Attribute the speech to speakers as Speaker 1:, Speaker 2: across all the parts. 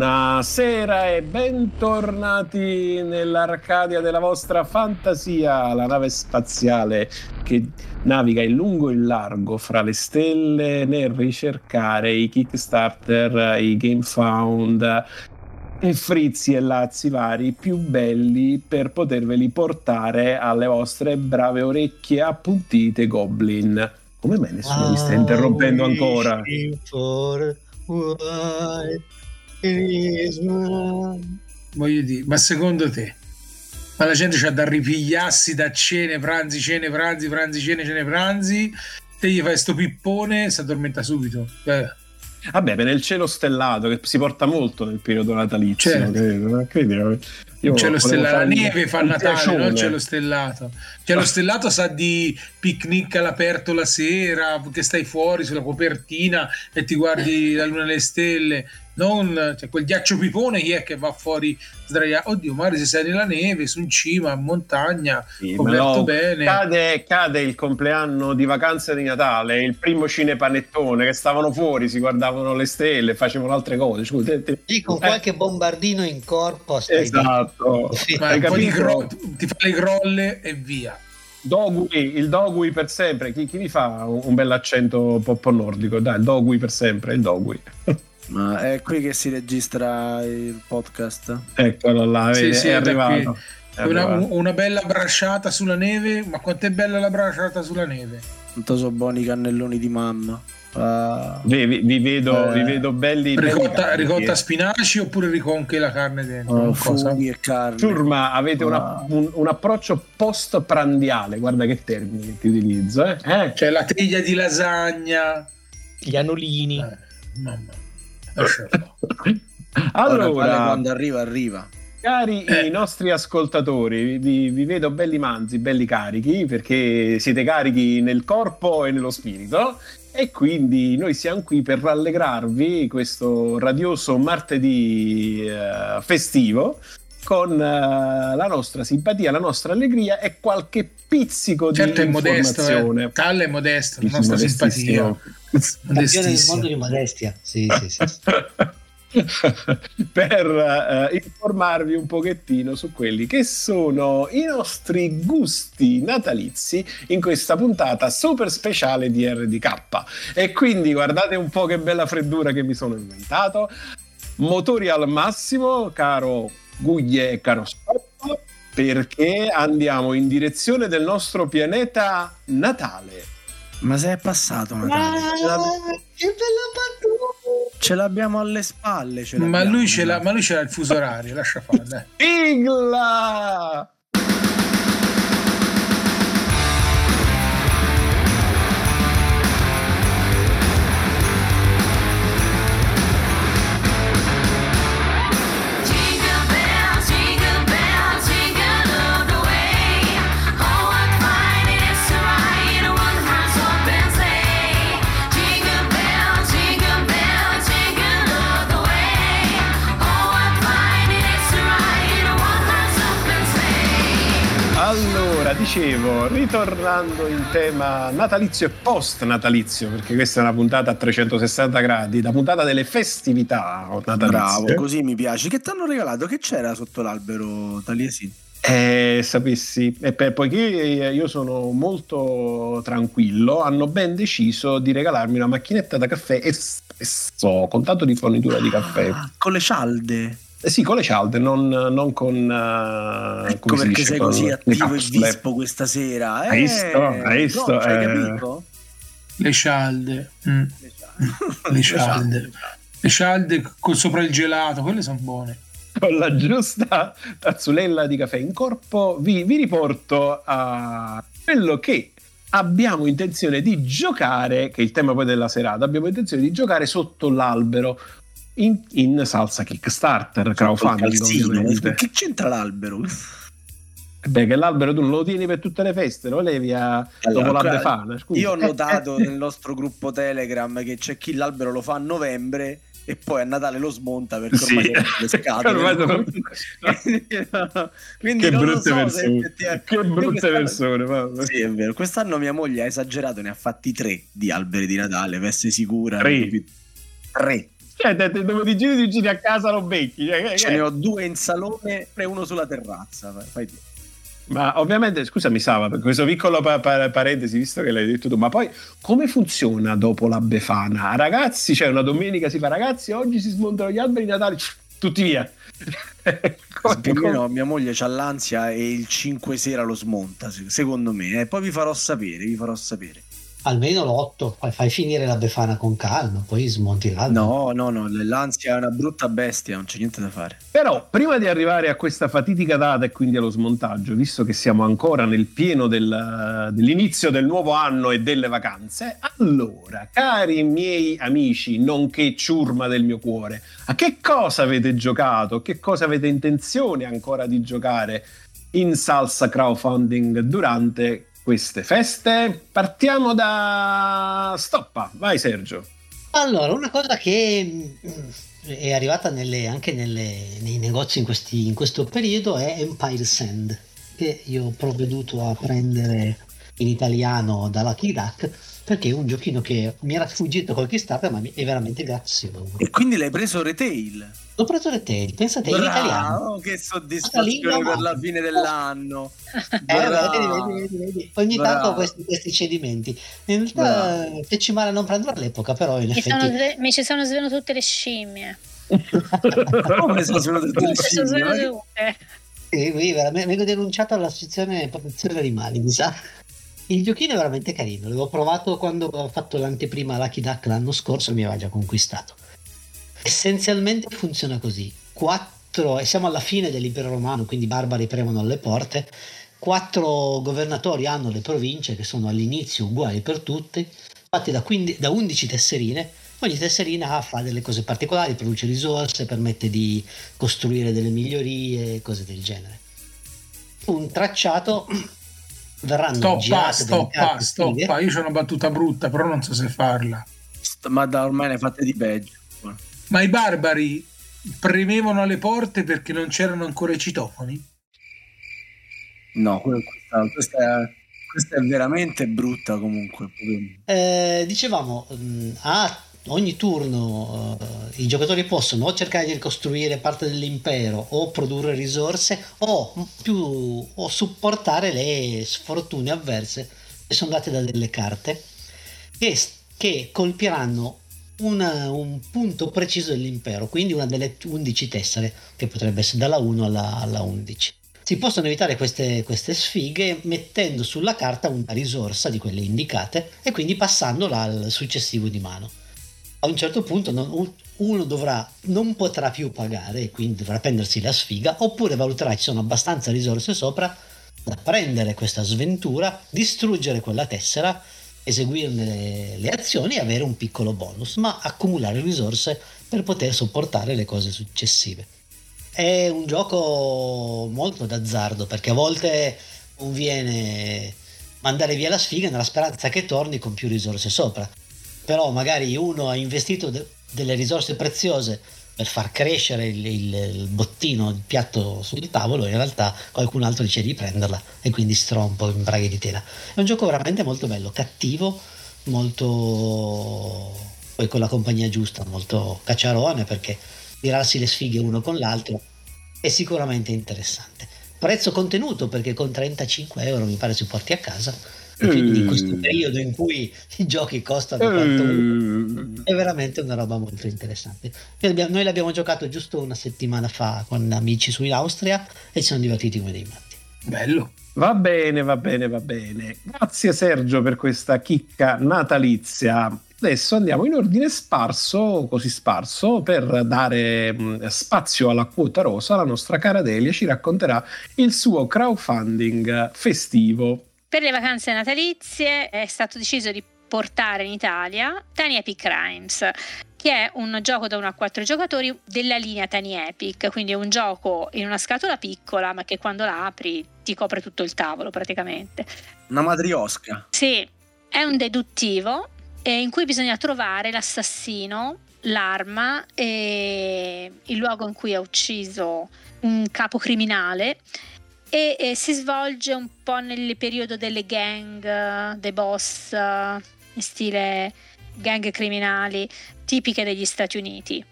Speaker 1: Buonasera e bentornati nell'Arcadia della vostra fantasia, la nave spaziale che naviga in lungo e in largo fra le stelle nel ricercare i Kickstarter, i GameFound e frizzi e lazzi vari più belli per poterveli portare alle vostre brave orecchie appuntite Goblin. Come mai nessuno mi sta interrompendo ancora?
Speaker 2: Voglio dire, ma secondo te? Ma la gente c'ha da ripigliarsi da cene, pranzi, cene, pranzi, pranzi, cene, cene, pranzi. Te gli fai sto pippone si addormenta subito. Beh.
Speaker 1: Vabbè, per il cielo stellato che si porta molto nel periodo natalizio, certo. credo. credo.
Speaker 2: Io cielo stellato, la neve fa il Natale, non cielo stellato. Cielo stellato sa di picnic all'aperto la sera, che stai fuori sulla copertina e ti guardi la luna e le stelle non cioè, quel ghiaccio pipone chi è che va fuori sdraiato oddio magari se sei nella neve su in cima in montagna sì, coperto bene
Speaker 1: cade, cade, il compleanno di vacanze di Natale il primo cinepanettone che stavano fuori si guardavano le stelle facevano altre cose
Speaker 3: Scusa, te, sì, con eh. qualche bombardino in corpo
Speaker 1: esatto
Speaker 2: Ma gro- ti fa le grolle e via
Speaker 1: Dogui, il Dogui per sempre. Chi, chi mi fa un, un bel accento po' nordico? Dai, il Dogui per sempre, il Dogui.
Speaker 4: Ma è qui che si registra il podcast.
Speaker 1: Eccolo là,
Speaker 2: sì, sì, è, arrivato. È una, una, bella bracciata sulla neve, ma quanto è bella la bracciata sulla neve?
Speaker 4: Quanto sono buoni i cannelloni di mamma.
Speaker 1: Uh, vi, vi, vi, vedo, eh, vi, vedo, belli
Speaker 2: ricotta, belli ricotta spinaci oppure riconche la carne dentro
Speaker 4: oh, funghi e carne
Speaker 1: Turma avete uh. una, un, un, approccio post prandiale guarda che termini che utilizzo eh?
Speaker 2: Eh? c'è la teglia di lasagna
Speaker 3: gli anolini
Speaker 2: eh, mamma
Speaker 1: allora,
Speaker 4: quando arriva, arriva.
Speaker 1: Cari eh. i nostri ascoltatori, vi, vi, vedo belli manzi, belli carichi, perché siete carichi nel corpo e nello spirito. E quindi noi siamo qui per rallegrarvi questo radioso martedì eh, festivo con uh, la nostra simpatia, la nostra allegria e qualche pizzico
Speaker 2: certo
Speaker 1: di
Speaker 2: è modesto, eh. Calle è modesto, la nostra simpatia.
Speaker 3: Campione del mondo di modestia. Sì, sì, sì.
Speaker 1: per uh, informarvi un pochettino su quelli che sono i nostri gusti natalizi in questa puntata super speciale di RDK. E quindi guardate un po' che bella freddura che mi sono inventato. Motori al massimo, caro Guglie e caro Spotto, perché andiamo in direzione del nostro pianeta natale.
Speaker 4: Ma se è passato Natale? Ah,
Speaker 3: che bella battuta!
Speaker 4: Ce l'abbiamo alle spalle.
Speaker 2: Ma, lui ce l'ha, ma lui ce l'ha il fuso orario, lascia fare.
Speaker 1: Sigla! Dicevo, ritornando in tema natalizio e post natalizio, perché questa è una puntata a 360 gradi, la puntata delle festività natalizie.
Speaker 4: Bravo, così mi piace. Che ti hanno regalato? Che c'era sotto l'albero Taliesin?
Speaker 1: Eh, sapessi, e per, poiché io sono molto tranquillo, hanno ben deciso di regalarmi una macchinetta da caffè e sto con tanto di fornitura di caffè.
Speaker 4: Ah, con le cialde.
Speaker 1: Eh sì, con le cialde, non, non con. Uh,
Speaker 4: ecco perché dice, sei così attivo e vispo questa sera. Eh,
Speaker 1: hai visto? Hai visto? No,
Speaker 4: hai eh... capito?
Speaker 2: Le cialde. Mm. Le cialde. Le cialde con sopra il gelato, quelle sono buone.
Speaker 1: Con la giusta tazzulella di caffè in corpo, vi, vi riporto a quello che abbiamo intenzione di giocare, che è il tema poi della serata, abbiamo intenzione di giocare sotto l'albero in, in salsa Kickstarter, crowdfunding
Speaker 4: Che c'entra l'albero?
Speaker 1: Beh, che l'albero tu non lo tieni per tutte le feste, lo levi a, allora, dopo la Befana.
Speaker 4: Io ho notato nel nostro gruppo Telegram che c'è chi l'albero lo fa a novembre e poi a Natale lo smonta perché ormai sì. le scatole. sono...
Speaker 1: Quindi che brutte so persone. Che brutte persone.
Speaker 4: Sì, è vero. Quest'anno mia moglie ha esagerato, ne ha fatti tre di alberi di Natale, per essere sicura.
Speaker 1: Tre.
Speaker 4: Tre
Speaker 1: cioè, devo di giri di giri a casa lo becchi. Cioè,
Speaker 4: Ce ne ho due in salone e uno sulla terrazza. Fai te.
Speaker 1: Ma ovviamente, scusami Sava, per questo piccolo pa- pa- parentesi, visto che l'hai detto tu, ma poi come funziona dopo la Befana? Ragazzi, cioè una domenica si fa ragazzi, oggi si smontano gli alberi Natale, tutti via.
Speaker 4: come, come... No, mia moglie ha l'ansia e il 5 sera lo smonta, secondo me. Eh. Poi vi farò sapere, vi farò sapere
Speaker 3: almeno l'otto, poi fai finire la Befana con calma, poi smonti l'albero.
Speaker 4: No, no, no, l'ansia è una brutta bestia, non c'è niente da fare.
Speaker 1: Però, prima di arrivare a questa fatidica data e quindi allo smontaggio, visto che siamo ancora nel pieno del, dell'inizio del nuovo anno e delle vacanze, allora, cari miei amici, nonché ciurma del mio cuore, a che cosa avete giocato? Che cosa avete intenzione ancora di giocare in salsa crowdfunding durante queste feste. Partiamo da Stoppa, vai Sergio.
Speaker 3: Allora, una cosa che mm, è arrivata nelle, anche nelle, nei negozi in, questi, in, questo periodo è Empire Sand, che io ho provveduto a prendere in italiano da Lucky Duck perché è un giochino che mi era sfuggito col Kickstarter ma è veramente grazioso.
Speaker 4: E quindi l'hai preso retail?
Speaker 3: L'ho preso retail, pensate Bravo, in italiano.
Speaker 4: che soddisfazione per la fine dell'anno.
Speaker 3: Eh, vedi, vedi, vedi, Ogni Bravo. tanto questi, questi, cedimenti. In realtà feci male a non prenderlo all'epoca, però in
Speaker 5: mi
Speaker 3: effetti...
Speaker 5: Sono, mi ci sono svenute tutte le scimmie.
Speaker 4: Come sono svenute tutte le scimmie? Sono
Speaker 3: svenute. Sì, qui vengo denunciato all'associazione protezione animali, mi sa. Il giochino è veramente carino, l'avevo provato quando ho fatto l'anteprima Lucky Duck l'anno scorso e mi aveva già conquistato. Essenzialmente funziona così. Quattro, e siamo alla fine dell'impero romano, quindi i barbari premono alle porte. Quattro governatori hanno le province che sono all'inizio uguali per tutti, fatte da, 15, da 11 tesserine. Ogni tesserina fa delle cose particolari, produce risorse, permette di costruire delle migliorie, cose del genere. Un tracciato verranno
Speaker 2: stoppa, stoppa, stoppa. Io ho una battuta brutta, però non so se farla.
Speaker 4: Ma da ormai ne fate di peggio.
Speaker 2: Ma i barbari premevano alle porte perché non c'erano ancora i citofoni?
Speaker 4: No, questa, questa, è, questa è veramente brutta comunque.
Speaker 3: Eh, dicevamo, mh, a ogni turno uh, i giocatori possono o cercare di ricostruire parte dell'impero o produrre risorse o, più, o supportare le sfortune avverse che sono date da delle carte che, che colpiranno una, un punto preciso dell'impero, quindi una delle 11 tessere che potrebbe essere dalla 1 alla, alla 11. Si possono evitare queste, queste, sfighe mettendo sulla carta una risorsa di quelle indicate e quindi passandola al successivo di mano a un certo punto non, uno dovrà, non potrà più pagare e quindi dovrà prendersi la sfiga oppure valuterà ci sono abbastanza risorse sopra da prendere questa sventura, distruggere quella tessera, eseguirne le, le azioni e avere un piccolo bonus, ma accumulare risorse per poter sopportare le cose successive. È un gioco molto d'azzardo perché a volte conviene mandare via la sfiga nella speranza che torni con più risorse sopra però magari uno ha investito de- delle risorse preziose per far crescere il, il, il, bottino, il piatto sul tavolo, in realtà qualcun altro dice di prenderla e quindi strompo in braghe di tela. È un gioco veramente molto bello, cattivo, molto poi con la compagnia giusta, molto cacciarone perché tirarsi le sfighe uno con l'altro è sicuramente interessante. Prezzo contenuto perché con 35 euro mi pare si porti a casa in questo periodo in cui i giochi costano quanto mm. è veramente una roba molto interessante. Noi l'abbiamo giocato giusto una settimana fa con amici su in Austria e ci siamo divertiti come dei matti.
Speaker 2: Bello.
Speaker 1: Va bene, va bene, va bene. Grazie Sergio per questa chicca natalizia. Adesso andiamo in ordine sparso, così sparso, per dare mm, spazio alla quota rosa. La nostra cara Delia ci racconterà il suo crowdfunding festivo.
Speaker 5: Per le vacanze natalizie è stato deciso di portare in Italia Tiny Epic Crimes, che è un gioco da 1 a 4 giocatori della linea Tiny Epic, quindi è un gioco in una scatola piccola, ma che quando la apri ti copre tutto il tavolo praticamente.
Speaker 4: Una madriosca.
Speaker 5: Sì, è un deduttivo eh, in cui bisogna trovare l'assassino, l'arma e il luogo in cui ha ucciso un capo criminale e, e si svolge un po' nel periodo delle gang, dei boss, in stile gang criminali tipiche degli Stati Uniti.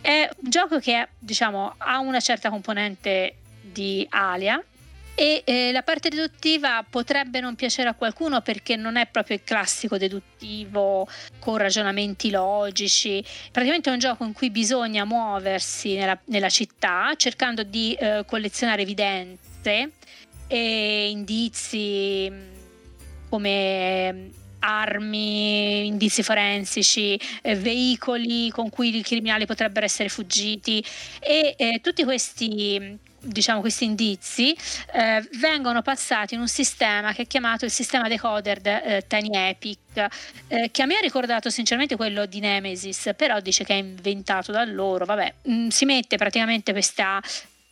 Speaker 5: È un gioco che diciamo, ha una certa componente di alia e eh, la parte deduttiva potrebbe non piacere a qualcuno perché non è proprio il classico deduttivo con ragionamenti logici. Praticamente è un gioco in cui bisogna muoversi nella, nella città cercando di eh, collezionare evidenze e indizi come armi, indizi forensici, eh, veicoli con cui i criminali potrebbero essere fuggiti e eh, tutti questi diciamo, questi indizi eh, vengono passati in un sistema che è chiamato il sistema decoder eh, Tiny Epic, eh, che a me ha ricordato sinceramente quello di Nemesis, però dice che è inventato da loro. Vabbè, mh, mm, si mette praticamente questa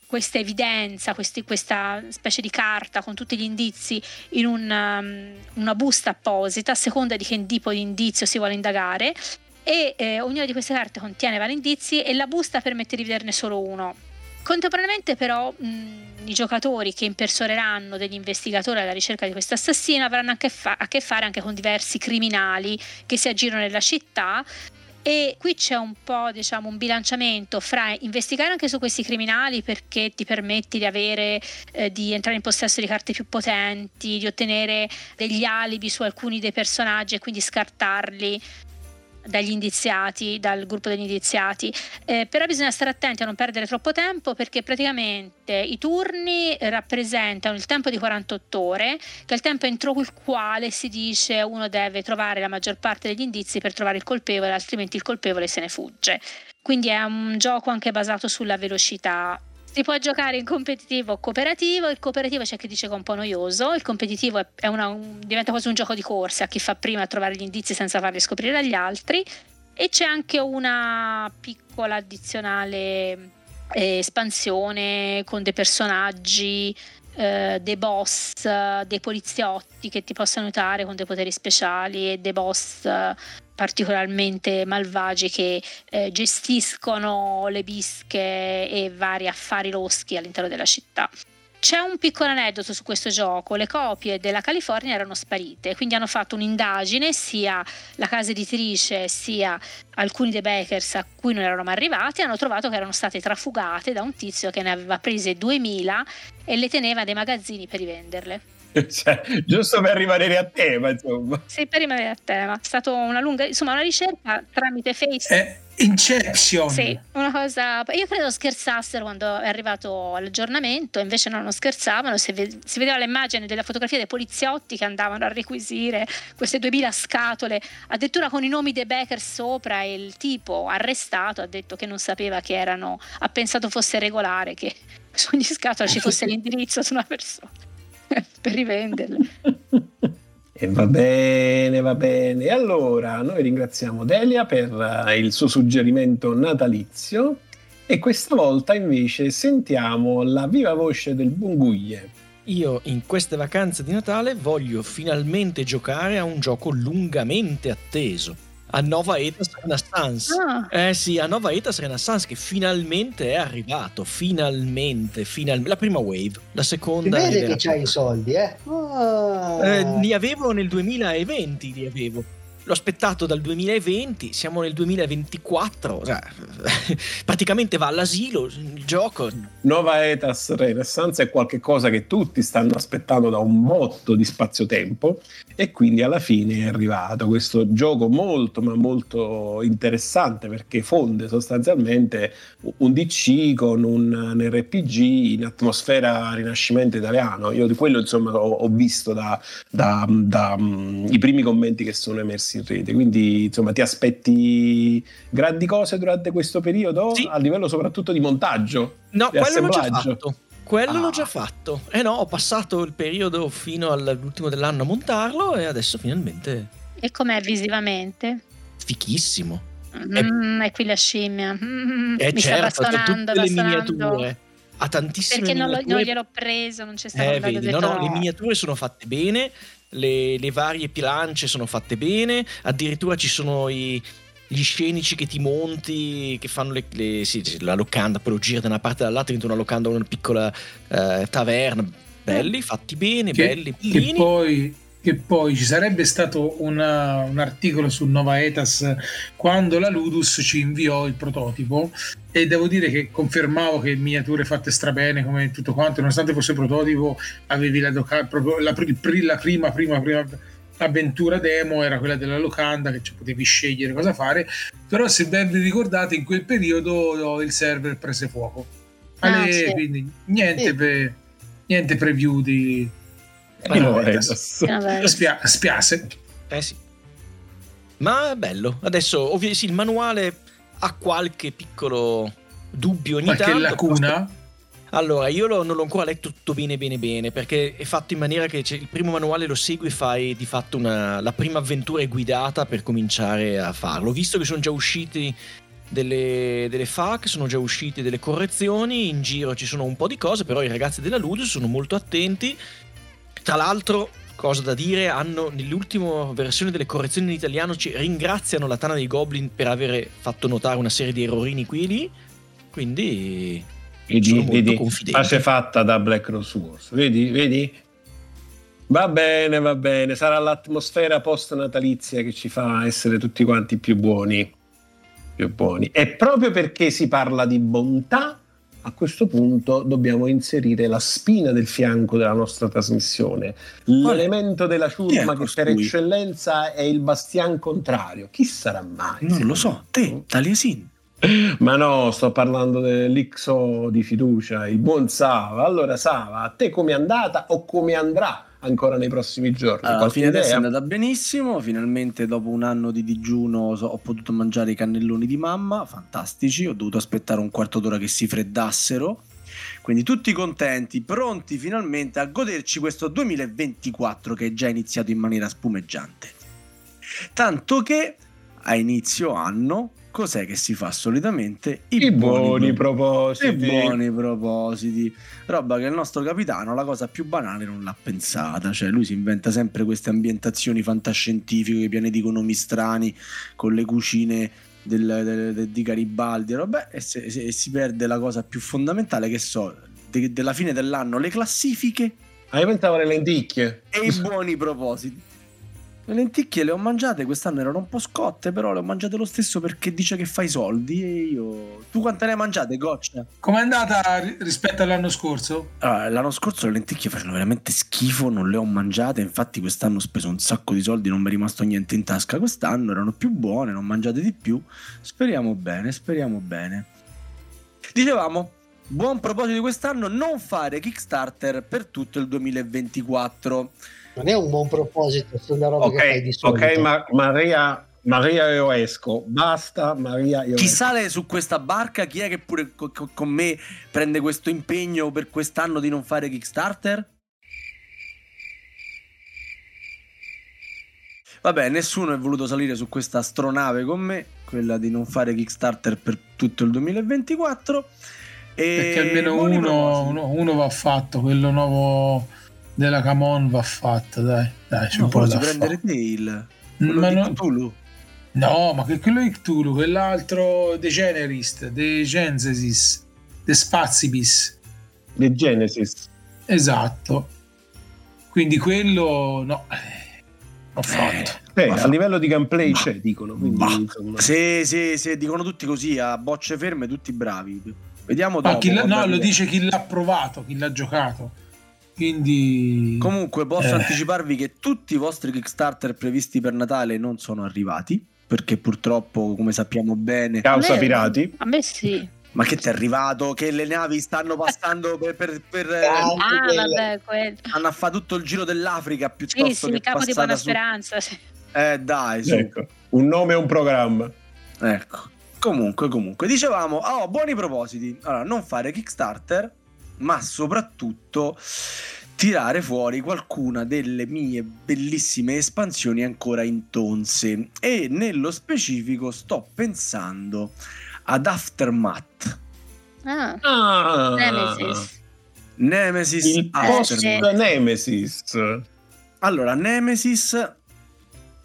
Speaker 5: questa evidenza, questi, questa specie di carta con tutti gli indizi in una, um, una busta apposita, a seconda di che tipo di indizio si vuole indagare, e eh, ognuna di queste carte contiene vari indizi e la busta permette di vederne solo uno. Contemporaneamente però mh, i giocatori che impersoneranno degli investigatori alla ricerca di questo assassino avranno anche fa- a che fare anche con diversi criminali che si aggirano nella città e qui c'è un po' diciamo un bilanciamento fra investigare anche su questi criminali perché ti permetti di avere eh, di entrare in possesso di carte più potenti di ottenere degli alibi su alcuni dei personaggi e quindi scartarli dagli indiziati, dal gruppo degli indiziati, eh, però bisogna stare attenti a non perdere troppo tempo perché praticamente i turni rappresentano il tempo di 48 ore, che è il tempo entro il quale si dice uno deve trovare la maggior parte degli indizi per trovare il colpevole, altrimenti il colpevole se ne fugge. Quindi è un gioco anche basato sulla velocità si può giocare in competitivo o cooperativo. Il cooperativo c'è chi dice che è un po' noioso, il competitivo è una, un, diventa quasi un gioco di corsa, chi fa prima a trovare gli indizi senza farli scoprire agli altri. E c'è anche una piccola addizionale eh, espansione con dei personaggi, eh, dei boss, dei poliziotti che ti possono aiutare con dei poteri speciali e dei boss particolarmente malvagi che eh, gestiscono le bische e vari affari loschi all'interno della città. C'è un piccolo aneddoto su questo gioco, le copie della California erano sparite, quindi hanno fatto un'indagine sia la casa editrice sia alcuni dei bakers a cui non erano mai arrivati, hanno trovato che erano state trafugate da un tizio che ne aveva prese 2000 e le teneva dei magazzini per rivenderle.
Speaker 1: cioè, giusto per rimanere a tema, insomma.
Speaker 5: Sì, per rimanere a tema. È stata una lunga, insomma, una ricerca tramite Facebook.
Speaker 2: Eh, Inception.
Speaker 5: Sì, una cosa. Io credo scherzassero quando è arrivato l'aggiornamento, invece no, non scherzavano. Si, ved- si vedeva l'immagine della fotografia dei poliziotti che andavano a requisire queste 2000 scatole, addirittura con i nomi dei Becker sopra. E il tipo arrestato ha detto che non sapeva che erano. Ha pensato fosse regolare che su ogni scatola ci fosse l'indirizzo su una persona. per rivenderle.
Speaker 1: E va bene, va bene. Allora, noi ringraziamo Delia per uh, il suo suggerimento natalizio e questa volta invece sentiamo la viva voce del Bunguglie.
Speaker 6: Io in queste vacanze di Natale voglio finalmente giocare a un gioco lungamente atteso a Nova Etas Renaissance. Ah. Eh sì, a Nova Etas Renaissance che finalmente è arrivato, finalmente, finalmente. La prima wave, la seconda...
Speaker 3: Si vede che c'hai i soldi, eh?
Speaker 6: Oh. eh? Li avevo nel 2020, li avevo l'ho aspettato dal 2020, siamo nel 2024, cioè, praticamente va all'asilo il gioco.
Speaker 1: Nova Etas Renaissance è qualcosa che tutti stanno aspettando da un botto di spazio-tempo e quindi alla fine è arrivato questo gioco molto ma molto interessante perché fonde sostanzialmente un DC con un, RPG in atmosfera rinascimento italiano. Io di quello insomma ho, ho visto da, da, da, i primi commenti che sono emersi in rete. Quindi, insomma, ti aspetti grandi cose durante questo periodo sì. a livello soprattutto di montaggio.
Speaker 6: No, quello l'ho già fatto. Quello ah. l'ho già fatto. Eh no, ho passato il periodo fino all'ultimo dell'anno a montarlo e adesso finalmente.
Speaker 5: E com'è visivamente?
Speaker 6: Fichissimo.
Speaker 5: Mm, è... qui la scimmia. Mm,
Speaker 6: eh mi certo, sta tutte le miniature. Ha tantissime
Speaker 5: Perché non,
Speaker 6: lo,
Speaker 5: non, gliel'ho preso, non c'è stato
Speaker 6: eh, vedi, no, no, no, le miniature sono fatte bene, le, le varie pilance sono fatte bene, addirittura ci sono i, gli scenici che ti monti, che fanno le, le, sì, la locanda, poi lo giri da una parte e dall'altra, diventa una locanda, una piccola eh, taverna. Belli, fatti bene,
Speaker 2: che,
Speaker 6: belli.
Speaker 2: Che poi che poi ci sarebbe stato una, un articolo su Nova Etas quando la Ludus ci inviò il prototipo e devo dire che confermavo che miniature fatte strabene come tutto quanto, nonostante fosse prototipo, avevi la, doca- proprio la, la prima, prima, prima avventura demo era quella della locanda che ci potevi scegliere cosa fare però se ben vi ricordate in quel periodo il server prese fuoco ah, Ale, sì. quindi niente, sì. per, niente preview di
Speaker 6: Spia-
Speaker 2: spiace.
Speaker 6: Eh sì. Ma è bello. Adesso ovvi- sì, il manuale ha qualche piccolo dubbio ogni
Speaker 2: qualche
Speaker 6: tanto
Speaker 2: lacuna?
Speaker 6: allora, io lo, non l'ho ancora letto tutto bene, bene, bene, perché è fatto in maniera che il primo manuale lo segui e fai di fatto una, la prima avventura guidata per cominciare a farlo. Visto che sono già usciti delle, delle FAQ, sono già uscite delle correzioni, in giro ci sono un po' di cose, però i ragazzi della Ludus sono molto attenti. Tra l'altro, cosa da dire, hanno nell'ultima versione delle correzioni in italiano ci ringraziano la Tana dei Goblin per aver fatto notare una serie di errorini qui e lì. Quindi
Speaker 1: Vedi, vedi pace fatta da Black Rose Wars. Vedi, vedi? Va bene, va bene. Sarà l'atmosfera post-natalizia che ci fa essere tutti quanti più buoni. Più buoni. E proprio perché si parla di bontà, a questo punto dobbiamo inserire la spina del fianco della nostra trasmissione. L'elemento della ciurma che per eccellenza è il bastian contrario. Chi sarà mai?
Speaker 4: Non lo so, te, Taliesin.
Speaker 1: Ma no, sto parlando dell'Ixo di fiducia, il buon Sava. Allora, Sava, a te come è andata o come andrà ancora nei prossimi giorni?
Speaker 4: Alla fine adesso è andata benissimo. Finalmente, dopo un anno di digiuno, ho potuto mangiare i cannelloni di mamma, fantastici. Ho dovuto aspettare un quarto d'ora che si freddassero. Quindi tutti contenti, pronti finalmente a goderci questo 2024 che è già iniziato in maniera spumeggiante. Tanto che a inizio anno cos'è che si fa solitamente?
Speaker 1: I, I buoni, buoni propositi.
Speaker 4: I buoni propositi. Roba che il nostro capitano la cosa più banale non l'ha pensata. Cioè, lui si inventa sempre queste ambientazioni fantascientifiche, pianeti con nomi strani, con le cucine del, del, del, di Garibaldi roba, e, se, se, e, si perde la cosa più fondamentale che so, de, della fine dell'anno, le classifiche.
Speaker 1: Ah, io pensavo le lenticchie.
Speaker 4: E i buoni propositi. Le lenticchie le ho mangiate, quest'anno erano un po' scotte, però le ho mangiate lo stesso perché dice che fai soldi e io... Tu quante ne hai mangiate, Goccia?
Speaker 2: Com'è andata rispetto all'anno scorso?
Speaker 4: Ah, l'anno scorso le lenticchie facevano veramente schifo, non le ho mangiate, infatti quest'anno ho speso un sacco di soldi, non mi è rimasto niente in tasca. Quest'anno erano più buone, non mangiate di più. Speriamo bene, speriamo bene. Dicevamo, buon proposito di quest'anno, non fare Kickstarter per tutto il 2024
Speaker 3: non è un buon proposito sulla roba okay, che fai di solito.
Speaker 1: Ok, ma Maria, Maria Ioesco, basta Maria Ioesco.
Speaker 4: Chi sale su questa barca? Chi è che pure co- co- con me prende questo impegno per quest'anno di non fare Kickstarter? Vabbè, nessuno è voluto salire su questa astronave con me, quella di non fare Kickstarter per tutto il 2024.
Speaker 2: E Perché almeno uno, uno, uno va fatto, quello nuovo della Camon va fatta, dai. Dai, c'è
Speaker 4: no,
Speaker 2: un po'
Speaker 4: da prendere Tail.
Speaker 2: Ma no, Cthulhu. No, ma che quello è Cthulhu, quell'altro De Generist, De Genesis, De Spazibis.
Speaker 1: De Genesis.
Speaker 2: Esatto. Quindi quello no. Ho fatto.
Speaker 1: Eh, eh, a livello di gameplay c'è, dicono. Quindi, insomma...
Speaker 4: Sì, sì, sì, dicono tutti così, a bocce ferme, tutti bravi. Vediamo dopo.
Speaker 2: Chi no, lo dice chi l'ha provato, chi l'ha giocato. Quindi...
Speaker 4: Comunque posso eh. anticiparvi che tutti i vostri Kickstarter previsti per Natale non sono arrivati, perché purtroppo, come sappiamo bene...
Speaker 1: Causa me, pirati.
Speaker 5: A me sì.
Speaker 4: Ma che ti è arrivato? Che le navi stanno passando per... per, per
Speaker 5: ah, vabbè, quello.
Speaker 4: Hanno fatto tutto il giro dell'Africa piuttosto
Speaker 5: sì, sì,
Speaker 4: che
Speaker 5: capo di Buona su... Speranza. Sì.
Speaker 4: Eh dai, su.
Speaker 1: Ecco, un nome e un programma.
Speaker 4: Ecco. Comunque, comunque, dicevamo, oh, buoni propositi. Allora, non fare Kickstarter, ma soprattutto tirare fuori qualcuna delle mie bellissime espansioni ancora in tonse e nello specifico sto pensando ad Aftermath.
Speaker 5: Ah, ah Nemesis.
Speaker 4: Nemesis
Speaker 1: il post Nemesis.
Speaker 4: Allora, Nemesis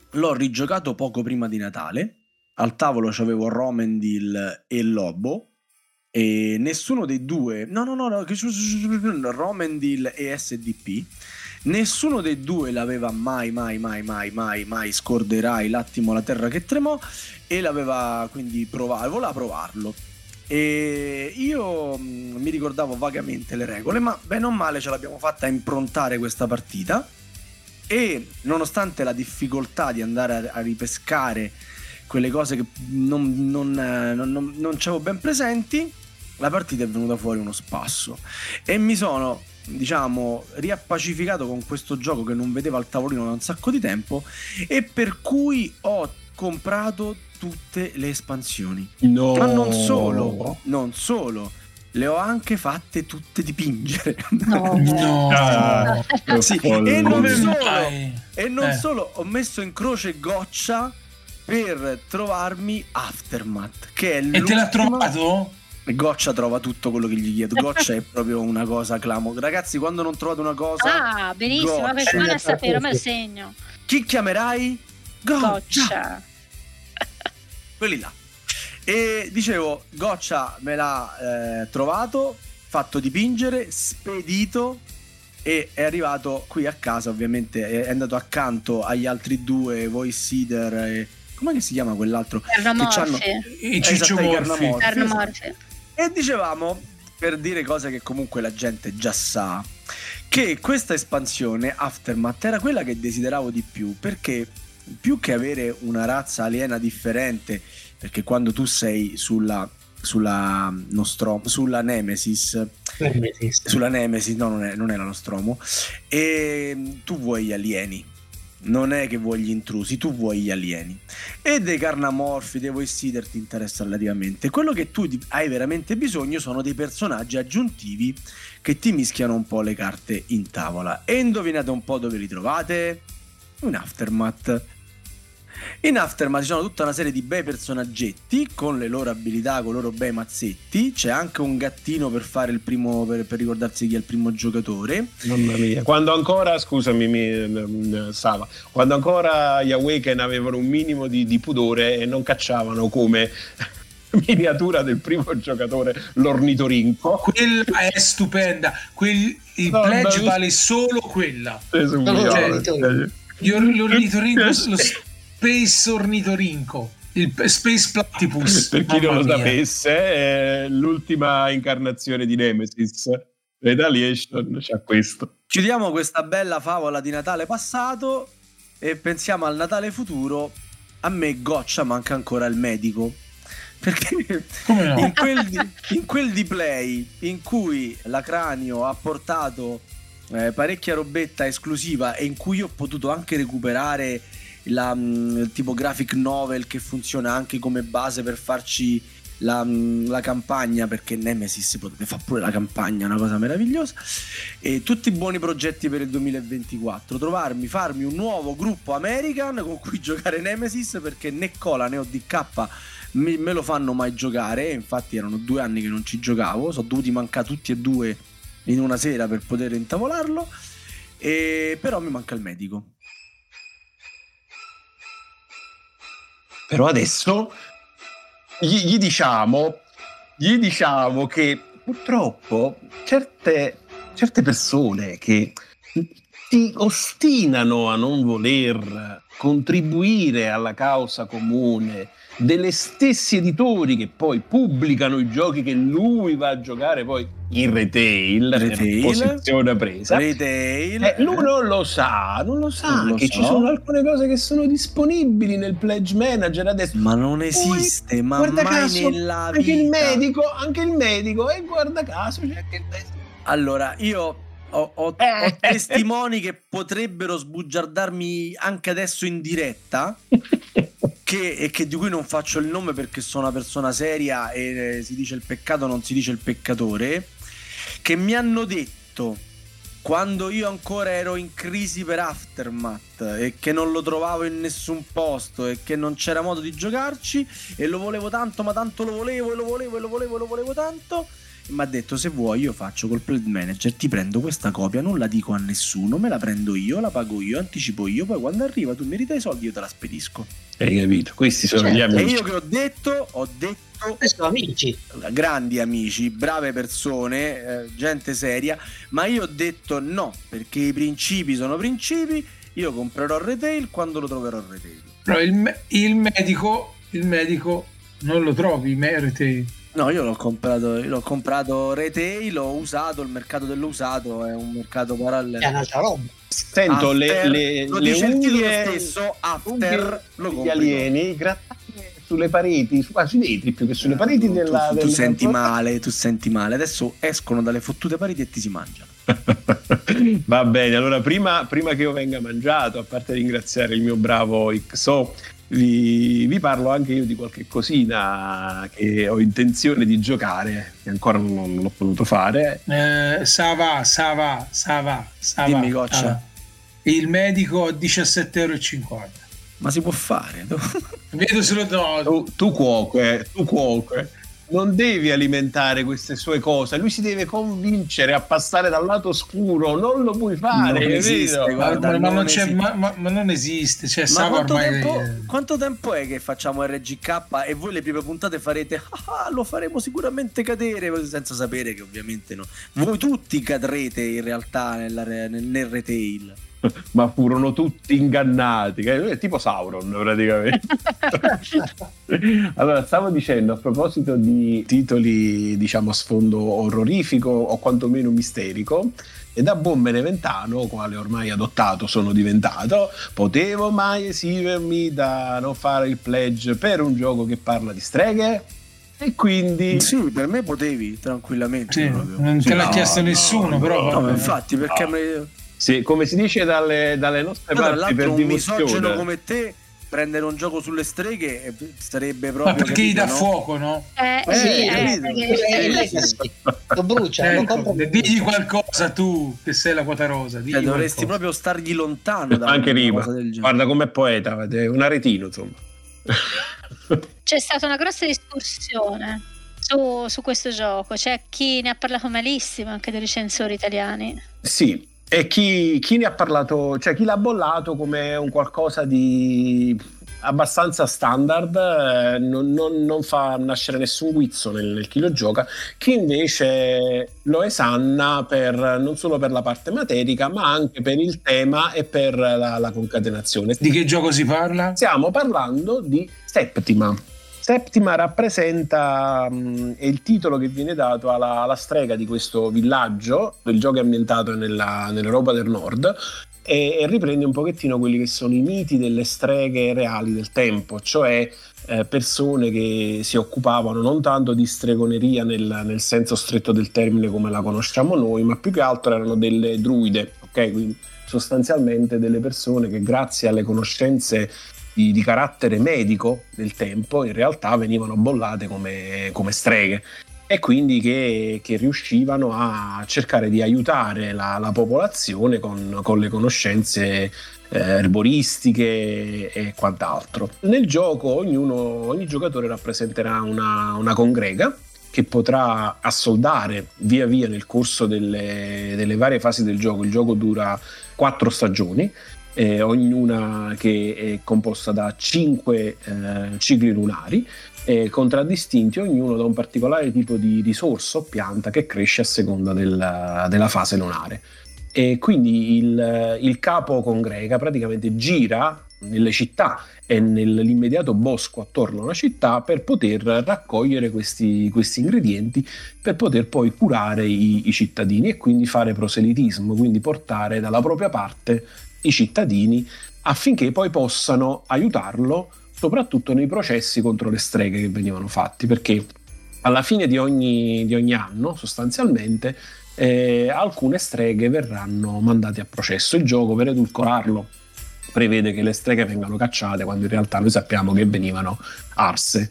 Speaker 4: l'ho rigiocato poco prima di Natale. Al tavolo c'avevo Romendil e Lobo e nessuno dei due, no, no, no, no Romendil e SDP. Nessuno dei due l'aveva mai, mai, mai, mai, mai, mai scorderai l'attimo la terra che tremò e l'aveva quindi provato, voleva provarlo. E io mm, mi ricordavo vagamente le regole, ma bene o male ce l'abbiamo fatta improntare questa partita e nonostante la difficoltà di andare a, ripescare quelle cose che non, non, eh, non, non, non ben presenti, la partita è venuta fuori uno spasso e mi sono diciamo riappacificato con questo gioco che non vedevo al tavolino da un sacco di tempo e per cui ho comprato tutte le espansioni
Speaker 1: no.
Speaker 4: ma non solo non solo le ho anche fatte tutte dipingere.
Speaker 5: No, no.
Speaker 4: Ah, sì. e non, solo, e non eh. solo, ho messo in croce goccia per trovarmi Aftermath, che è
Speaker 2: E te l'ha trovato?
Speaker 4: Goccia trova tutto quello che gli chiedo. Goccia è proprio una cosa clamo. Ragazzi, quando non trovate una cosa.
Speaker 5: Ah, benissimo,
Speaker 4: goccia.
Speaker 5: perché non a sapere, me lo segno.
Speaker 4: Chi chiamerai? Goccia.
Speaker 5: Goccia.
Speaker 4: Quelli là. E dicevo, Goccia me l'ha eh, trovato, fatto dipingere, spedito e è arrivato qui a casa, ovviamente è andato accanto agli altri due, Voice Seeder e... Come si chiama quell'altro?
Speaker 5: Carnomorfi.
Speaker 2: I Cicciomorfi.
Speaker 5: Carnomorfi.
Speaker 4: E dicevamo, per dire cose che comunque la gente già sa, che questa espansione, Aftermath, era quella che desideravo di più, perché più che avere una razza aliena differente, perché quando tu sei sulla sulla, Nostromo, sulla Nemesis,
Speaker 3: Nemesis.
Speaker 4: sulla Nemesis, no, non è, non è la Nostromo, e tu vuoi gli alieni. Non è che vuoi gli intrusi, tu vuoi gli alieni. E dei carnamorfi, dei voice seeder ti interessa relativamente. Quello che tu hai veramente bisogno sono dei personaggi aggiuntivi che ti mischiano un po' le carte in tavola. E indovinate un po' dove li trovate? Un aftermath in Aftermath ci sono tutta una serie di bei personaggetti con le loro abilità, con i loro bei mazzetti. C'è anche un gattino per fare il primo, per, per ricordarsi chi è il primo giocatore.
Speaker 1: Mamma mia, quando ancora, scusami, mi, Sava, quando ancora gli Awaken avevano un minimo di, di pudore e non cacciavano come miniatura del primo giocatore l'ornitorinco.
Speaker 2: Quella è stupenda. Quel, il no, pledge no, vale solo quella.
Speaker 1: Cioè,
Speaker 2: l'ornitorinco lo, Space Ornitorinco. Il Space Platypus.
Speaker 1: per chi non lo sapesse, è l'ultima incarnazione di Nemesis. Retaliation c'ha questo.
Speaker 4: Chiudiamo questa bella favola di Natale passato e pensiamo al Natale futuro. A me goccia manca ancora il medico. Perché no? in, quel di, in quel di play in cui la cranio ha portato eh, parecchia robetta esclusiva e in cui ho potuto anche recuperare la, mm, tipo graphic novel che funziona anche come base per farci la, mm, la, campagna perché Nemesis potete fare pure la campagna, una cosa meravigliosa. E tutti i buoni progetti per il 2024 trovarmi, farmi un nuovo gruppo American con cui giocare Nemesis perché né Cola né ODK me, me lo fanno mai giocare. Infatti erano due anni che non ci giocavo. Sono dovuti mancare tutti e due in una sera per poter intavolarlo. E però mi manca il medico
Speaker 1: Però adesso gli, gli, diciamo, gli diciamo che purtroppo certe, certe persone che si ostinano a non voler contribuire alla causa comune delle stessi editori che poi pubblicano i giochi che lui va a giocare poi in retail, retail posizione presa.
Speaker 4: Retail.
Speaker 1: Eh, lui non lo sa, non lo sa non lo che so. ci sono alcune cose che sono disponibili nel pledge manager adesso.
Speaker 4: Ma non esiste, poi, ma guarda mai caso, nella
Speaker 1: anche
Speaker 4: vita.
Speaker 1: il medico, anche il medico e guarda caso c'è anche il medico.
Speaker 4: Allora, io ho, ho, eh. ho, testimoni che potrebbero sbugiardarmi anche adesso in diretta che, e che di cui non faccio il nome perché sono una persona seria e eh, si dice il peccato non si dice il peccatore che mi hanno detto quando io ancora ero in crisi per Aftermath e che non lo trovavo in nessun posto e che non c'era modo di giocarci e lo volevo tanto ma tanto lo volevo e lo volevo e lo volevo e lo volevo tanto mi ha detto se vuoi io faccio col play manager, ti prendo questa copia, non la dico a nessuno, me la prendo io, la pago io, anticipo io, poi quando arriva tu mi ridai i soldi io te la spedisco.
Speaker 1: Hai capito? Questi sono certo. gli amici.
Speaker 4: E io che ho detto, ho detto
Speaker 3: sono amici.
Speaker 4: grandi amici, brave persone, eh, gente seria, ma io ho detto no, perché i principi sono principi, io comprerò retail quando lo troverò retail.
Speaker 2: Però il, me- il medico, il medico non lo trovi retail.
Speaker 4: No, io l'ho comprato, io l'ho comprato retail, l'ho usato, il mercato dell'usato è un mercato parallelo.
Speaker 3: È un'altra roba.
Speaker 1: Sento after, le, le,
Speaker 4: lo
Speaker 1: le
Speaker 4: unghie stesso, after
Speaker 1: lo gli alieni grattati sulle pareti, su, ah, sui vetri più che sulle pareti
Speaker 4: tu,
Speaker 1: della...
Speaker 4: Tu, tu senti male, tu senti male. Adesso escono dalle fottute pareti e ti si mangiano.
Speaker 1: Va bene, allora prima, prima, che io venga mangiato, a parte ringraziare il mio bravo XO vi, vi, parlo anche io di qualche cosina che ho intenzione di giocare, che ancora non, non l'ho potuto fare.
Speaker 2: Eh, Sava, Sava, Sava, Sava.
Speaker 4: Dimmi goccia.
Speaker 2: Il medico 17,50 euro.
Speaker 4: Ma si può fare?
Speaker 2: Vedo se lo do.
Speaker 1: Tu, tu cuoque, tu cuoque non devi alimentare queste sue cose, lui si deve convincere a passare dal lato scuro, non lo puoi fare. Non esiste,
Speaker 2: guarda, ma, non, non esiste. Ma, ma, ma, non esiste. Cioè, ma
Speaker 4: quanto,
Speaker 2: ormai...
Speaker 4: tempo, quanto, tempo, è che facciamo RGK e voi le prime puntate farete, ah, lo faremo sicuramente cadere, senza sapere che ovviamente no. Voi tutti cadrete in realtà nella, nel, nel retail.
Speaker 1: ma furono tutti ingannati, è tipo Sauron praticamente. allora, stavo dicendo a proposito di titoli, diciamo, a sfondo orrorifico o quantomeno misterico, e da buon beneventano, quale ormai adottato sono diventato, potevo mai esimermi da non fare il pledge per un gioco che parla di streghe? E quindi.
Speaker 4: Sì, per me potevi tranquillamente.
Speaker 2: Sì, non te l'ha no, chiesto no, nessuno, no, però.
Speaker 4: No, infatti, perché. Me
Speaker 1: sì, come si dice dalle, dalle nostre
Speaker 4: no,
Speaker 1: parti per
Speaker 4: un misogeno come te prendere un gioco sulle streghe eh, sarebbe proprio.
Speaker 2: Ma perché gli dà no? fuoco, no?
Speaker 5: Eh, eh, sì, eh, perché...
Speaker 3: lo brucia. Ecco,
Speaker 2: lo digli qualcosa tu che sei la quota rosa.
Speaker 4: Cioè, dovresti proprio stargli lontano. Da
Speaker 1: Anche Riva, guarda com'è poeta, un aretino insomma.
Speaker 5: C'è stata una grossa discussione su, su questo gioco, c'è chi ne ha parlato malissimo anche dei recensori italiani.
Speaker 1: Sì, e chi, chi, ne ha parlato, cioè chi l'ha bollato come un qualcosa di abbastanza standard, eh, non, non, non, fa nascere nessun guizzo nel, nel, chi lo gioca, chi invece lo esanna per, non solo per la parte materica, ma anche per il tema e per la, la concatenazione.
Speaker 2: Di che gioco si parla?
Speaker 1: Stiamo parlando di Septima Septima rappresenta mh, è il titolo che viene dato alla, alla, strega di questo villaggio, il gioco è ambientato nella, nell'Europa del Nord e, e, riprende un pochettino quelli che sono i miti delle streghe reali del tempo, cioè eh, persone che si occupavano non tanto di stregoneria nel, nel, senso stretto del termine come la conosciamo noi, ma più che altro erano delle druide, ok? Quindi sostanzialmente delle persone che grazie alle conoscenze di, di, carattere medico del tempo in realtà venivano bollate come, come streghe e quindi che, che, riuscivano a cercare di aiutare la, la popolazione con, con, le conoscenze eh, erboristiche e quant'altro. Nel gioco ognuno, ogni giocatore rappresenterà una, una congrega che potrà assoldare via via nel corso delle, delle varie fasi del gioco. Il gioco dura quattro stagioni eh, ognuna che è composta da cinque eh, cicli lunari, eh, contraddistinti ognuno da un particolare tipo di risorsa o pianta che cresce a seconda della, della fase lunare. E quindi il, il capo congrega praticamente gira nelle città e nell'immediato bosco attorno alla città per poter raccogliere questi, questi ingredienti per poter poi curare i, i, cittadini e quindi fare proselitismo, quindi portare dalla propria parte i cittadini affinché poi possano aiutarlo soprattutto nei processi contro le streghe che venivano fatti, perché alla fine di ogni, di ogni anno sostanzialmente eh, alcune streghe verranno mandate a processo. Il gioco per edulcorarlo prevede che le streghe vengano cacciate quando in realtà noi sappiamo che venivano arse.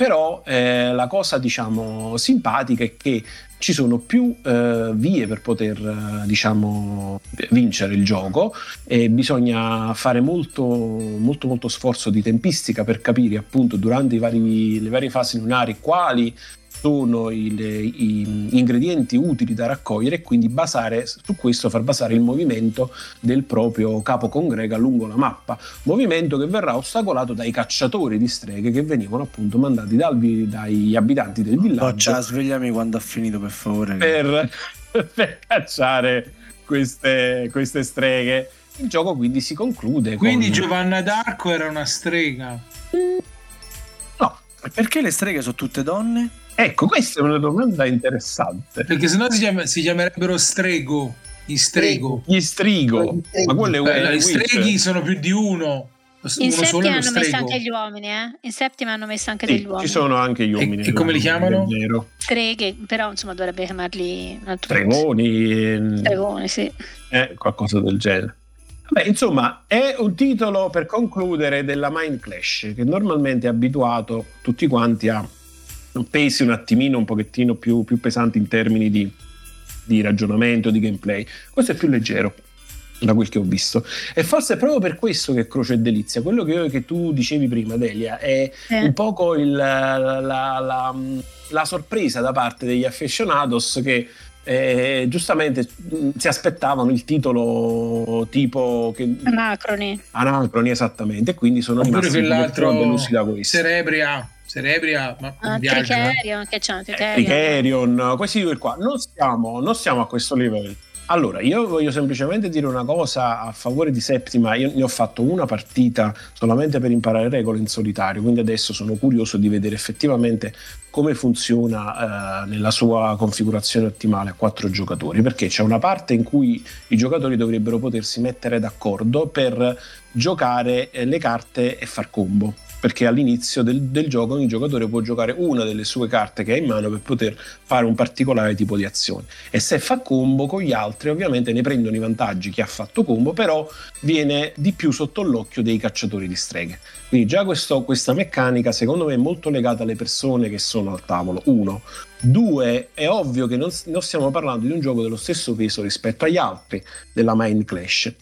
Speaker 1: Però eh, la cosa diciamo simpatica è che ci sono più eh, vie per poter eh, diciamo, vincere il gioco e bisogna fare molto, molto, molto sforzo di tempistica per capire appunto durante vari, le varie fasi lunari quali sono i, gli ingredienti utili da raccogliere e quindi basare su questo far basare il movimento del proprio capo congrega lungo la mappa, movimento che verrà ostacolato dai cacciatori di streghe che venivano appunto mandati dal, dagli abitanti del villaggio.
Speaker 4: Oh, svegliami quando ha finito per favore.
Speaker 1: Per, per cacciare queste, queste streghe. Il gioco quindi si conclude.
Speaker 2: Quindi con... Giovanna d'Arco era una strega.
Speaker 4: No, perché le streghe sono tutte donne?
Speaker 1: Ecco, questa è una domanda interessante.
Speaker 2: Perché sennò si, chiama, si chiamerebbero strego. Gli strego.
Speaker 1: Gli strigo. Ma quello è
Speaker 2: eh, Gli streghi sono più di uno.
Speaker 5: In settima hanno messo anche gli uomini, eh? In settima hanno messo anche sì, degli uomini.
Speaker 1: Ci sono anche gli uomini.
Speaker 2: E, e come li chiamano?
Speaker 5: Streghe, però insomma dovrebbe chiamarli
Speaker 1: Stregoni.
Speaker 5: Stregoni, sì.
Speaker 1: Eh, qualcosa del genere. Beh, insomma, è un titolo per concludere della Mind Clash che normalmente è abituato tutti quanti a pesi un attimino un pochettino più, più pesanti in termini di, di ragionamento, di gameplay. Questo è più leggero da quel che ho visto. E forse è proprio per questo che Croce è delizia. Quello che, che tu dicevi prima, Delia, è eh. un poco il, la, la, la, la, sorpresa da parte degli aficionados che eh, giustamente si aspettavano il titolo tipo che...
Speaker 5: Anacroni.
Speaker 1: Anacroni, esattamente, e quindi sono
Speaker 2: Oppure rimasti quell'altro delusi da questo. Cerebria. Cerebria, ma
Speaker 5: ah, Tricerion, che c'è?
Speaker 1: Tricerion. Tricerion, questi due qua. Non siamo, non siamo a questo livello. Allora, io voglio semplicemente dire una cosa a favore di Settima. Io ne ho fatto una partita solamente per imparare regole in solitario, quindi adesso sono curioso di vedere effettivamente come funziona eh, nella sua configurazione ottimale a quattro giocatori, perché c'è una parte in cui i giocatori dovrebbero potersi mettere d'accordo per giocare eh, le carte e far combo perché all'inizio del, del, gioco ogni giocatore può giocare una delle sue carte che ha in mano per poter fare un particolare tipo di azione. E se fa combo con gli altri ovviamente ne prendono i vantaggi chi ha fatto combo però viene di più sotto l'occhio dei cacciatori di streghe. Quindi già questo, questa meccanica secondo me è molto legata alle persone che sono al tavolo. Uno. Due, è ovvio che non, non stiamo parlando di un gioco dello stesso peso rispetto agli altri della Mind Clash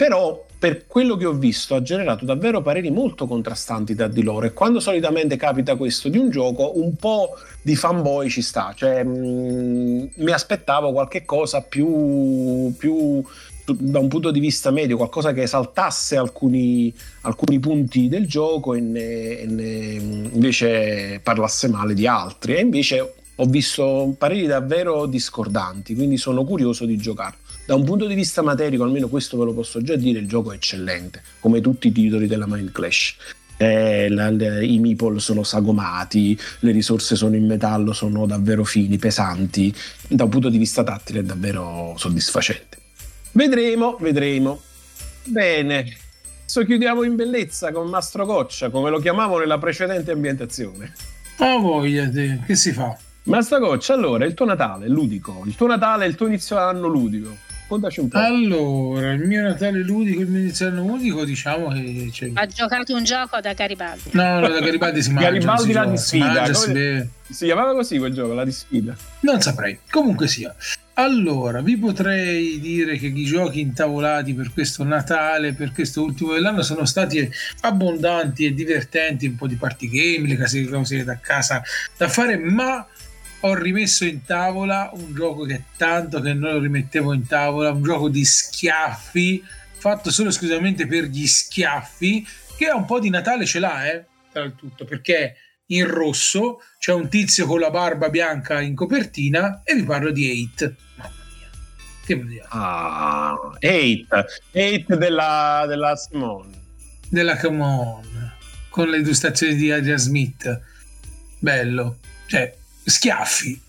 Speaker 1: però per quello che ho visto ha generato davvero pareri molto contrastanti tra di loro. E quando solitamente capita questo di un gioco un po' di fanboy ci sta, cioè mh, mm, mi aspettavo qualche cosa più, più da un punto di vista medio, qualcosa che esaltasse alcuni, alcuni punti del gioco e, ne, e ne, invece parlasse male di altri. E invece ho visto pareri davvero discordanti, quindi sono curioso di giocarlo da un punto di vista materico, almeno questo ve lo posso già dire, il gioco è eccellente, come tutti i titoli della Mind Clash. Eh, la, le, I meeple sono sagomati, le risorse sono in metallo, sono davvero fini, pesanti. Da un punto di vista tattile è davvero soddisfacente. Vedremo, vedremo. Bene, adesso chiudiamo in bellezza con Mastro Coccia, come lo chiamavo nella precedente ambientazione.
Speaker 2: Ah, voglia te, che si fa?
Speaker 1: Mastro Coccia, allora, il tuo Natale ludico, il tuo Natale, il tuo inizio anno ludico Raccontaci un po'.
Speaker 2: Allora, il mio Natale ludico, il mio iniziale ludico, diciamo che c'è...
Speaker 5: ha giocato un gioco da Garibaldi.
Speaker 2: No, no da Garibaldi si mangia.
Speaker 1: Garibaldi
Speaker 2: la
Speaker 1: di sfida. Si, si, chiamava così quel gioco, la di sfida.
Speaker 2: Non saprei. Comunque sia. Allora, vi potrei dire che i giochi intavolati per questo Natale, per questo ultimo dell'anno, sono stati abbondanti e divertenti, un po' di party game, le case cose da casa da fare, ma ho rimesso in tavola un gioco che tanto che non lo rimettevo in tavola, un gioco di schiaffi, fatto solo esclusivamente per gli schiaffi, che un po' di Natale ce l'ha, eh, tra il tutto, perché in rosso c'è un tizio con la barba bianca in copertina e vi parlo di Eight. Mamma mia, che?
Speaker 1: Ah, Eight, Eight della, della Simone.
Speaker 2: Della Come On, con le illustrazioni di Adrian Smith. Bello. Cioè, schiaffi.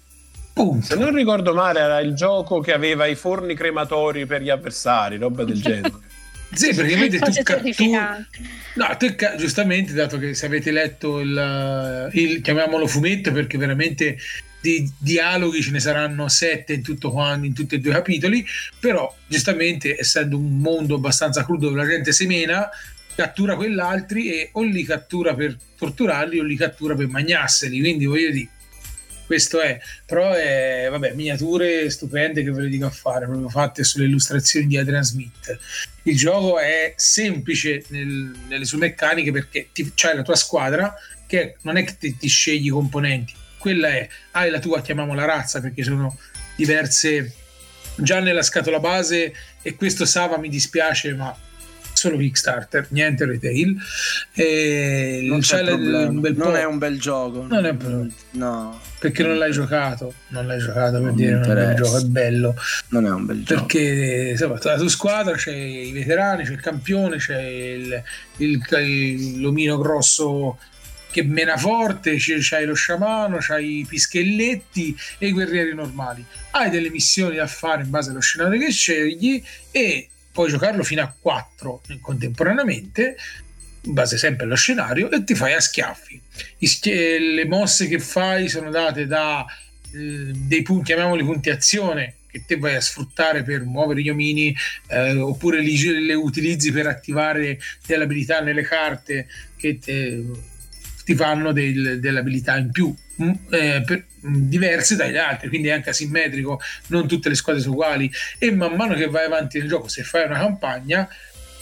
Speaker 2: Punto.
Speaker 1: Se non ricordo male, era il gioco che aveva i forni crematori per gli avversari, roba del genere.
Speaker 2: Sì, praticamente tu, tu, no, tu giustamente, dato che se avete letto il, il chiamiamolo fumetto, perché veramente di dialoghi ce ne saranno sette in, tutto, in tutti e due i capitoli, però giustamente essendo un mondo abbastanza crudo dove la gente semena, cattura quell'altri e o li cattura per torturarli o li cattura per magnarseli, quindi voglio dire questo è, però è, vabbè, miniature stupende che ve le dico a fare, proprio fatte sulle illustrazioni di Adrian Smith. Il gioco è semplice nel, nelle sue meccaniche perché ti, c'hai la tua squadra che non è che ti, ti scegli i componenti, quella è, hai la tua, chiamiamola razza, perché sono diverse già nella scatola base e questo Sava mi dispiace, ma solo Kickstarter, niente retail. E
Speaker 4: non, c'è il, bel non è un bel gioco.
Speaker 2: Non è un no. Perché non l'hai giocato? Non l'hai giocato per non dire non è un bel gioco, è bello.
Speaker 4: Non è un bel
Speaker 2: gioco. Perché la tua squadra c'è i veterani, c'è il campione, c'è il, il, il l'omino grosso che mena forte, c'hai lo sciamano, c'hai i pischelletti e i guerrieri normali. Hai delle missioni da fare in base allo scenario che scegli e puoi giocarlo fino a 4 contemporaneamente in base sempre allo scenario e ti fai a schiaffi. Le mosse che fai sono date da eh, dei punti chiamiamoli punti azione che te vai a sfruttare per muovere gli omini eh, oppure li, le utilizzi per attivare delle abilità nelle carte che te, ti fanno del, delle abilità in più mm, eh, per, mm, diverse dagli altri, quindi è anche asimmetrico, non tutte le squadre sono uguali. E man mano che vai avanti nel gioco, se fai una campagna,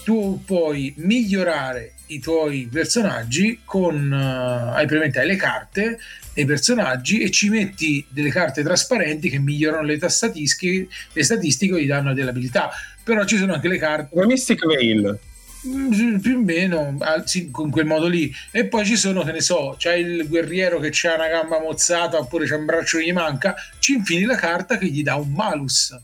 Speaker 2: tu puoi migliorare i tuoi personaggi con uh, hai premete le carte dei personaggi e ci metti delle carte trasparenti che migliorano le statistiche, le statistiche gli danno delle abilità però ci sono anche le carte
Speaker 1: come Mystic Veil
Speaker 2: più o meno in quel modo lì. E poi ci sono che ne so c'è il guerriero che ha una gamba mozzata oppure c'è un braccio che gli manca ci infili la carta che gli dà un malus.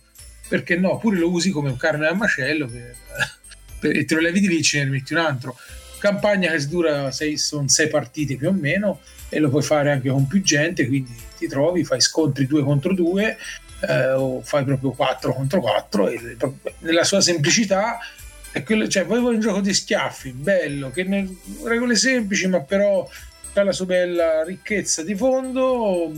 Speaker 2: Perché no pure lo usi come un carne al macello per, per, e te lo levi di lì ce ne metti un altro. Campagna che dura sei, sono sei partite più o meno e lo puoi fare anche con più gente quindi ti trovi fai scontri due contro due eh, o fai proprio 4 contro 4 e nella sua semplicità è quello, cioè, poi vuoi un gioco di schiaffi, bello, che ne, regole semplici, ma però ha la sua bella ricchezza di fondo.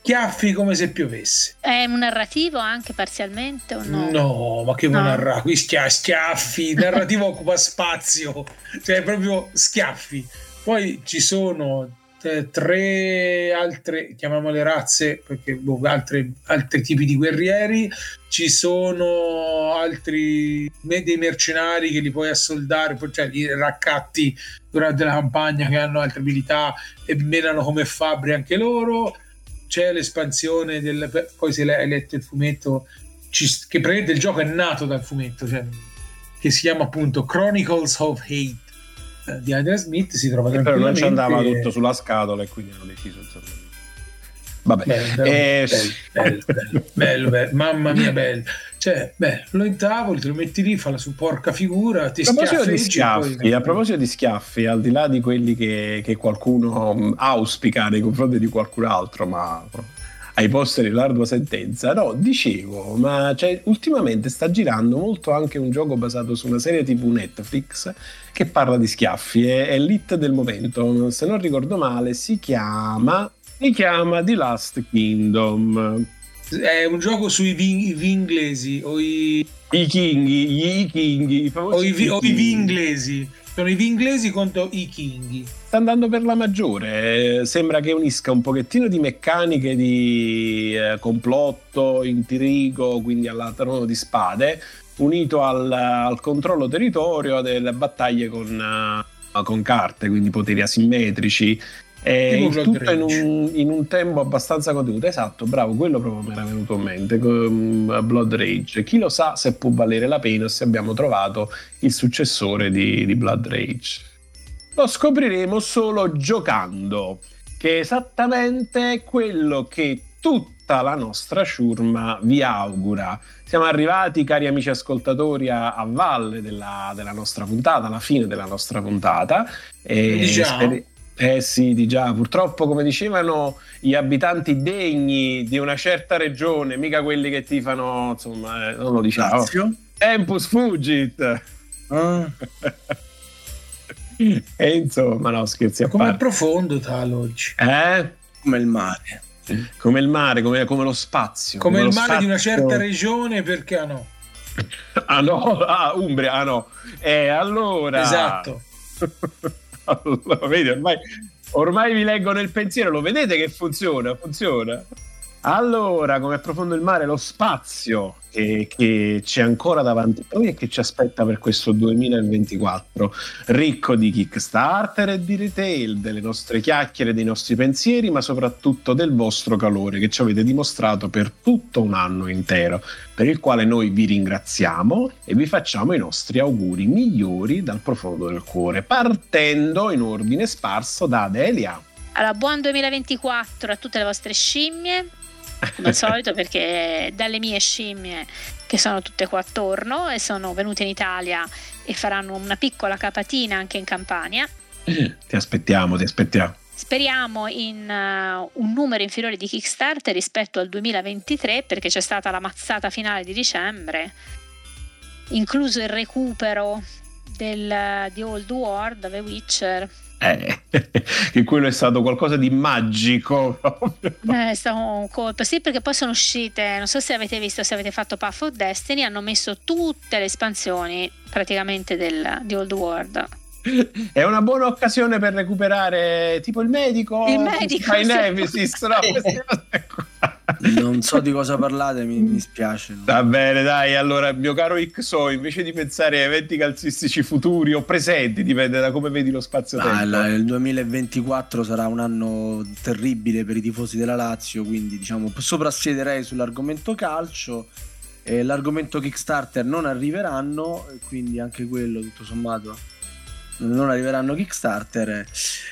Speaker 2: Schiaffi come se piovesse.
Speaker 5: È un narrativo anche parzialmente o no?
Speaker 2: No, ma che vuoi no. narrare? Qui schia- schiaffi, il narrativo occupa spazio, cioè proprio schiaffi. Poi ci sono tre altre, chiamiamole razze, perché boh, altre, altri tipi di guerrieri, ci sono altri dei mercenari che li puoi assoldare, cioè li raccatti durante la campagna che hanno altre abilità e menano come fabbri anche loro. C'è l'espansione del. Poi se hai letto il fumetto, ci, che praticamente il gioco è nato dal fumetto, cioè, che si chiama appunto Chronicles of Hate di Adrian Smith si trova
Speaker 1: però non ci andava tutto sulla scatola e quindi hanno deciso insomma. vabbè. Bello, eh,
Speaker 2: bello, bello, bello, bello, mamma mia bello. Cioè beh, lo intavoli te lo metti lì fa la sua porca figura ti
Speaker 1: a di schiaffi poi... a proposito di schiaffi al di là di quelli che, che qualcuno mm, auspica nei confronti di qualcun altro ma ai posteri l'ardua sentenza. No, dicevo, ma cioè, ultimamente sta girando molto anche un gioco basato su una serie TV Netflix che parla di schiaffi, è, è l'hit del momento, se non ricordo male si chiama, si chiama The Last Kingdom.
Speaker 2: È un gioco sui vi, vi inglesi o i...
Speaker 1: I kinghi, gli kinghi, i
Speaker 2: o i, vi, o i vi inglesi sono i inglesi contro i King.
Speaker 1: Sta andando per la maggiore. Sembra che unisca un pochettino di meccaniche di eh, complotto, intrigo, quindi alla trono di spade, unito al, al controllo territorio delle battaglie con, uh, con carte, quindi poteri asimmetrici. E il tutto in un, in un, tempo abbastanza contenuto. Esatto, bravo, quello proprio mi era venuto in mente. Mm, Blood Rage. Chi lo sa se può valere la pena se abbiamo trovato il successore di, di Blood Rage. Lo scopriremo solo giocando, che è esattamente quello che tutta la nostra ciurma vi augura. Siamo arrivati, cari amici ascoltatori, a, a valle della, della, nostra puntata, alla fine della nostra puntata.
Speaker 2: E diciamo. Speri-
Speaker 1: eh sì, di già, purtroppo come dicevano gli abitanti degni di una certa regione, mica quelli che ti fanno, insomma, eh, non lo diciamo. Lazio? Tempus fugit. Ah. e insomma, no, scherzi a
Speaker 2: Come
Speaker 1: parte.
Speaker 2: è profondo tal oggi?
Speaker 1: Eh?
Speaker 4: Come il mare.
Speaker 1: Come il mare, come, come lo spazio.
Speaker 2: Come,
Speaker 1: come
Speaker 2: il mare
Speaker 1: spazio.
Speaker 2: di una certa regione, perché ah no?
Speaker 1: ah no, ah, Umbria, ah no. Eh, allora...
Speaker 2: Esatto.
Speaker 1: vedi, ormai, ormai vi leggo nel pensiero, lo vedete che funziona? Funziona. Allora, come è profondo il mare, lo spazio che, che, c'è ancora davanti a noi e che ci aspetta per questo 2024, ricco di Kickstarter e di retail, delle nostre chiacchiere, dei nostri pensieri, ma soprattutto del vostro calore che ci avete dimostrato per tutto un anno intero, per il quale noi vi ringraziamo e vi facciamo i nostri auguri migliori dal profondo del cuore, partendo in ordine sparso da Adelia.
Speaker 5: Allora, buon 2024 a tutte le vostre scimmie, come al solito perché dalle mie scimmie che sono tutte qua attorno e sono venute in Italia e faranno una piccola capatina anche in Campania.
Speaker 1: Ti aspettiamo, ti aspettiamo.
Speaker 5: Speriamo in uh, un numero inferiore di Kickstarter rispetto al 2023 perché c'è stata la mazzata finale di dicembre, incluso il recupero del, di Old World, The Witcher
Speaker 1: eh, che quello è stato qualcosa di magico.
Speaker 5: Eh, è stato un colpo, sì, perché poi sono uscite, non so se avete visto, se avete fatto Path of Destiny, hanno messo tutte le espansioni praticamente del, di Old World.
Speaker 1: È una buona occasione per recuperare tipo il medico,
Speaker 5: il medico,
Speaker 1: sì. Nemesis, no?
Speaker 4: non so di cosa parlate, mi, mi spiace. No?
Speaker 1: Va bene, dai. Allora, mio caro XO, invece di pensare a eventi calcistici futuri o presenti, dipende da come vedi lo spazio-tempo.
Speaker 4: Ah, il 2024 sarà un anno terribile per i tifosi della Lazio, quindi diciamo soprassiederei sull'argomento calcio. Eh, l'argomento Kickstarter non arriveranno, quindi anche quello tutto sommato non arriveranno Kickstarter,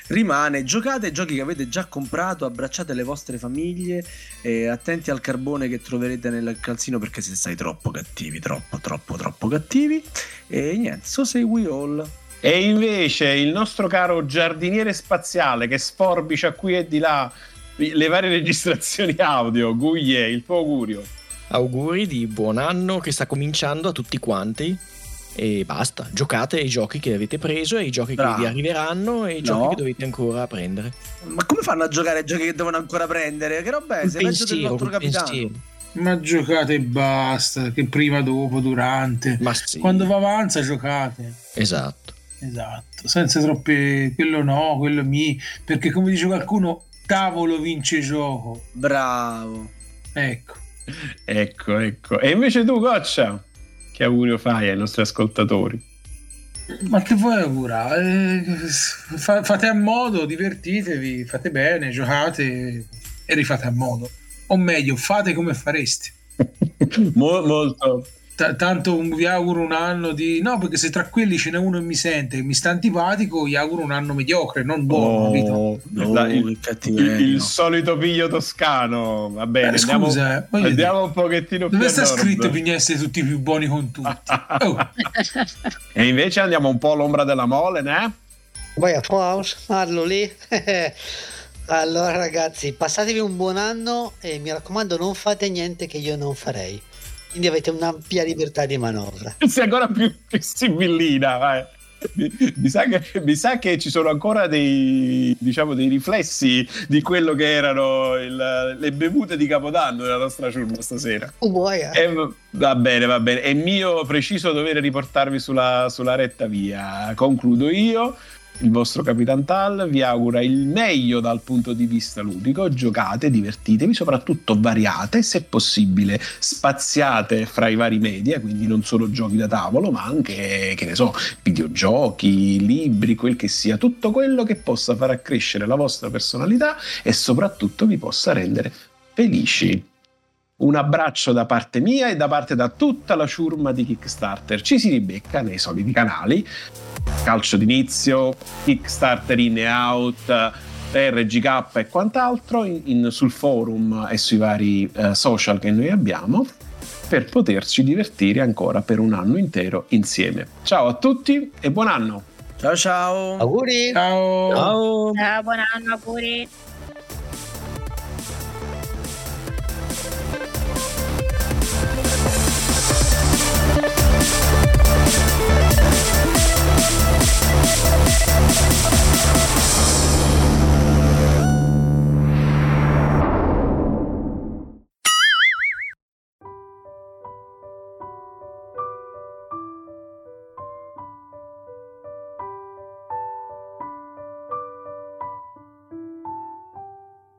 Speaker 4: rimane giocate giochi che avete già comprato, abbracciate le vostre famiglie, e attenti al carbone che troverete nel calzino perché se stai troppo cattivi, troppo, troppo, troppo cattivi. E niente, so say we all.
Speaker 1: E invece il nostro caro giardiniere spaziale che sforbicia qui e di là le varie registrazioni audio, Guglie, il tuo augurio.
Speaker 6: Auguri di buon anno che sta cominciando a tutti quanti e basta. Giocate ai giochi che avete preso, ai giochi Bravo. che vi arriveranno e ai no. giochi che dovete ancora prendere.
Speaker 4: Ma come fanno a giocare ai giochi che devono ancora prendere? Che roba è? Sei peggio del nostro capitano. Pensiero.
Speaker 2: Ma giocate e basta, che prima, dopo, durante. Ma sì. Quando va avanza giocate.
Speaker 6: Esatto.
Speaker 2: Esatto, senza troppe quello no, quello mi, perché come dice qualcuno, tavolo vince gioco.
Speaker 4: Bravo.
Speaker 2: Ecco.
Speaker 1: Ecco, ecco. E invece tu, Goccia? Che augurio fai ai nostri ascoltatori?
Speaker 2: Ma che vuoi augurare? Eh, fate a modo, divertitevi, fate bene, giocate e rifate a modo. O meglio, fate come faresti.
Speaker 1: molto,
Speaker 2: T- tanto vi auguro un anno di no perché se tra quelli ce n'è uno che mi sente che mi sta antipatico gli auguro un anno mediocre non buono
Speaker 1: oh, no, La, il, il, il, solito piglio toscano. Va bene eh, andiamo, scusa, eh, andiamo un pochettino
Speaker 2: dove più sta scritto che essere tutti più buoni con tutti? Oh.
Speaker 1: e invece andiamo un po' all'ombra della mole né?
Speaker 3: vai applauso parlo lì. Allora ragazzi passatevi un buon anno e mi raccomando non fate niente che io non farei quindi avete un'ampia libertà di manovra.
Speaker 1: Sei ancora più, più sibillina, vai. Mi, mi, sa che, mi, sa che, ci sono ancora dei, diciamo, dei riflessi di quello che erano il, le bevute di Capodanno della nostra ciurma stasera.
Speaker 3: Oh boy, eh.
Speaker 1: e, va bene, va bene. È mio preciso dovere riportarvi sulla, sulla retta via. Concludo io il vostro Capitan Tal vi augura il meglio dal punto di vista ludico, giocate, divertitevi, soprattutto variate, se possibile spaziate fra i vari media, quindi non solo giochi da tavolo, ma anche, che ne so, videogiochi, libri, quel che sia, tutto quello che possa far accrescere la vostra personalità e soprattutto vi possa rendere felici. Un abbraccio da parte mia e da parte da tutta la ciurma di Kickstarter. Ci si ribecca nei soliti canali calcio d'inizio, Kickstarter in e out, RGK e quant'altro in, in, sul forum e sui vari uh, social che noi abbiamo per poterci divertire ancora per un anno intero insieme. Ciao a tutti e buon anno!
Speaker 4: Ciao ciao!
Speaker 3: Auguri!
Speaker 2: Ciao!
Speaker 5: Ciao, ciao buon anno, auguri!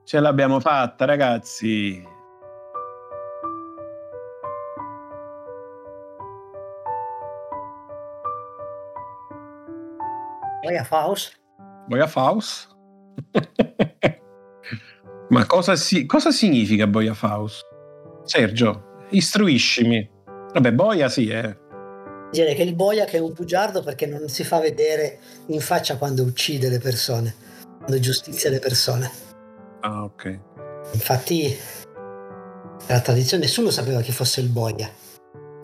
Speaker 1: Ce l'abbiamo fatta, ragazzi.
Speaker 3: Boia Faust.
Speaker 1: Boia Faust. Ma cosa, si, cosa significa Boia Faust? Sergio, istruiscimi. Vabbè, Boia sì, eh.
Speaker 3: Direi che il Boia che è un bugiardo perché non si fa vedere in faccia quando uccide le persone, quando giustizia le persone.
Speaker 1: Ah, ok.
Speaker 3: Infatti, la tradizione, nessuno sapeva chi fosse il Boia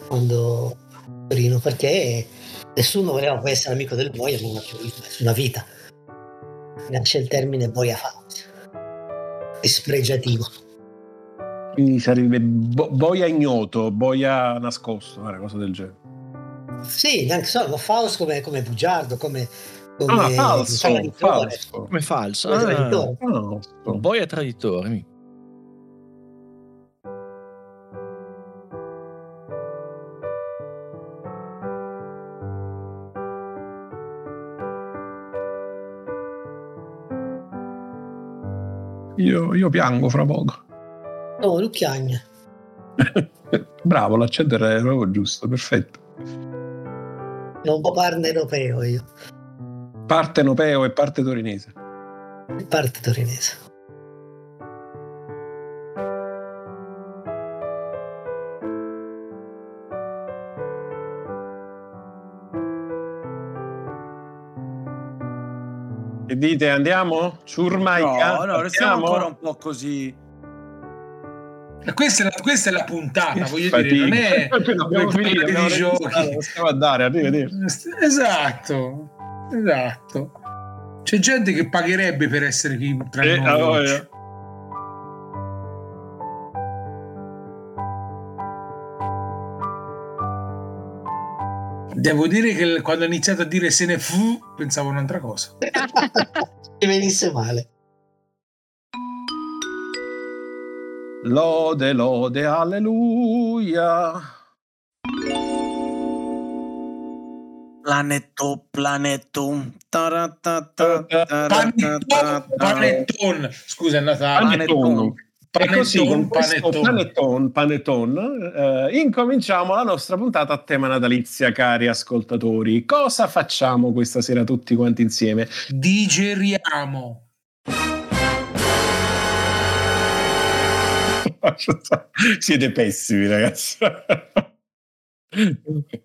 Speaker 3: quando Torino, perché nessuno voleva poi essere amico del Boia, più nessuna vita. Nasce il termine Boia Faust, dispregiativo.
Speaker 1: Quindi sarebbe bo- boia ignoto, boia nascosto, una cosa del genere.
Speaker 3: Sì, neanche solo, Faust come, come bugiardo, come, come
Speaker 1: ah, falso, falso.
Speaker 6: Come falso. Come ah, traditore. Boia traditore.
Speaker 1: Io, io piango fra poco.
Speaker 3: Oh, lui piagne.
Speaker 1: Bravo, l'accento era proprio giusto, perfetto.
Speaker 3: Un po' partenopeo io.
Speaker 1: Partenopeo e parte torinese.
Speaker 3: Parte torinese.
Speaker 1: Dite, andiamo? Ciurma
Speaker 4: No, no, restiamo ancora un po' così.
Speaker 2: Questa è, la, questa è la puntata, voglio Fatica. dire, non è
Speaker 1: come finire di giochi. Stiamo a dare, arrivederci.
Speaker 2: Esatto, esatto. C'è gente che pagherebbe per essere qui tra eh, noi. Allora, Devo dire che quando ho iniziato a dire se ne fu, pensavo un'altra cosa.
Speaker 3: Che venisse male.
Speaker 1: Lode, lode, alleluia.
Speaker 4: Planetto, planetto.
Speaker 2: Panettone. Scusa, è andata.
Speaker 1: Panettone. E così con panettone, panettone eh, incominciamo la nostra puntata a tema natalizia, cari ascoltatori. Cosa facciamo questa sera tutti quanti insieme?
Speaker 2: Digeriamo.
Speaker 1: Siete pessimi, ragazzi.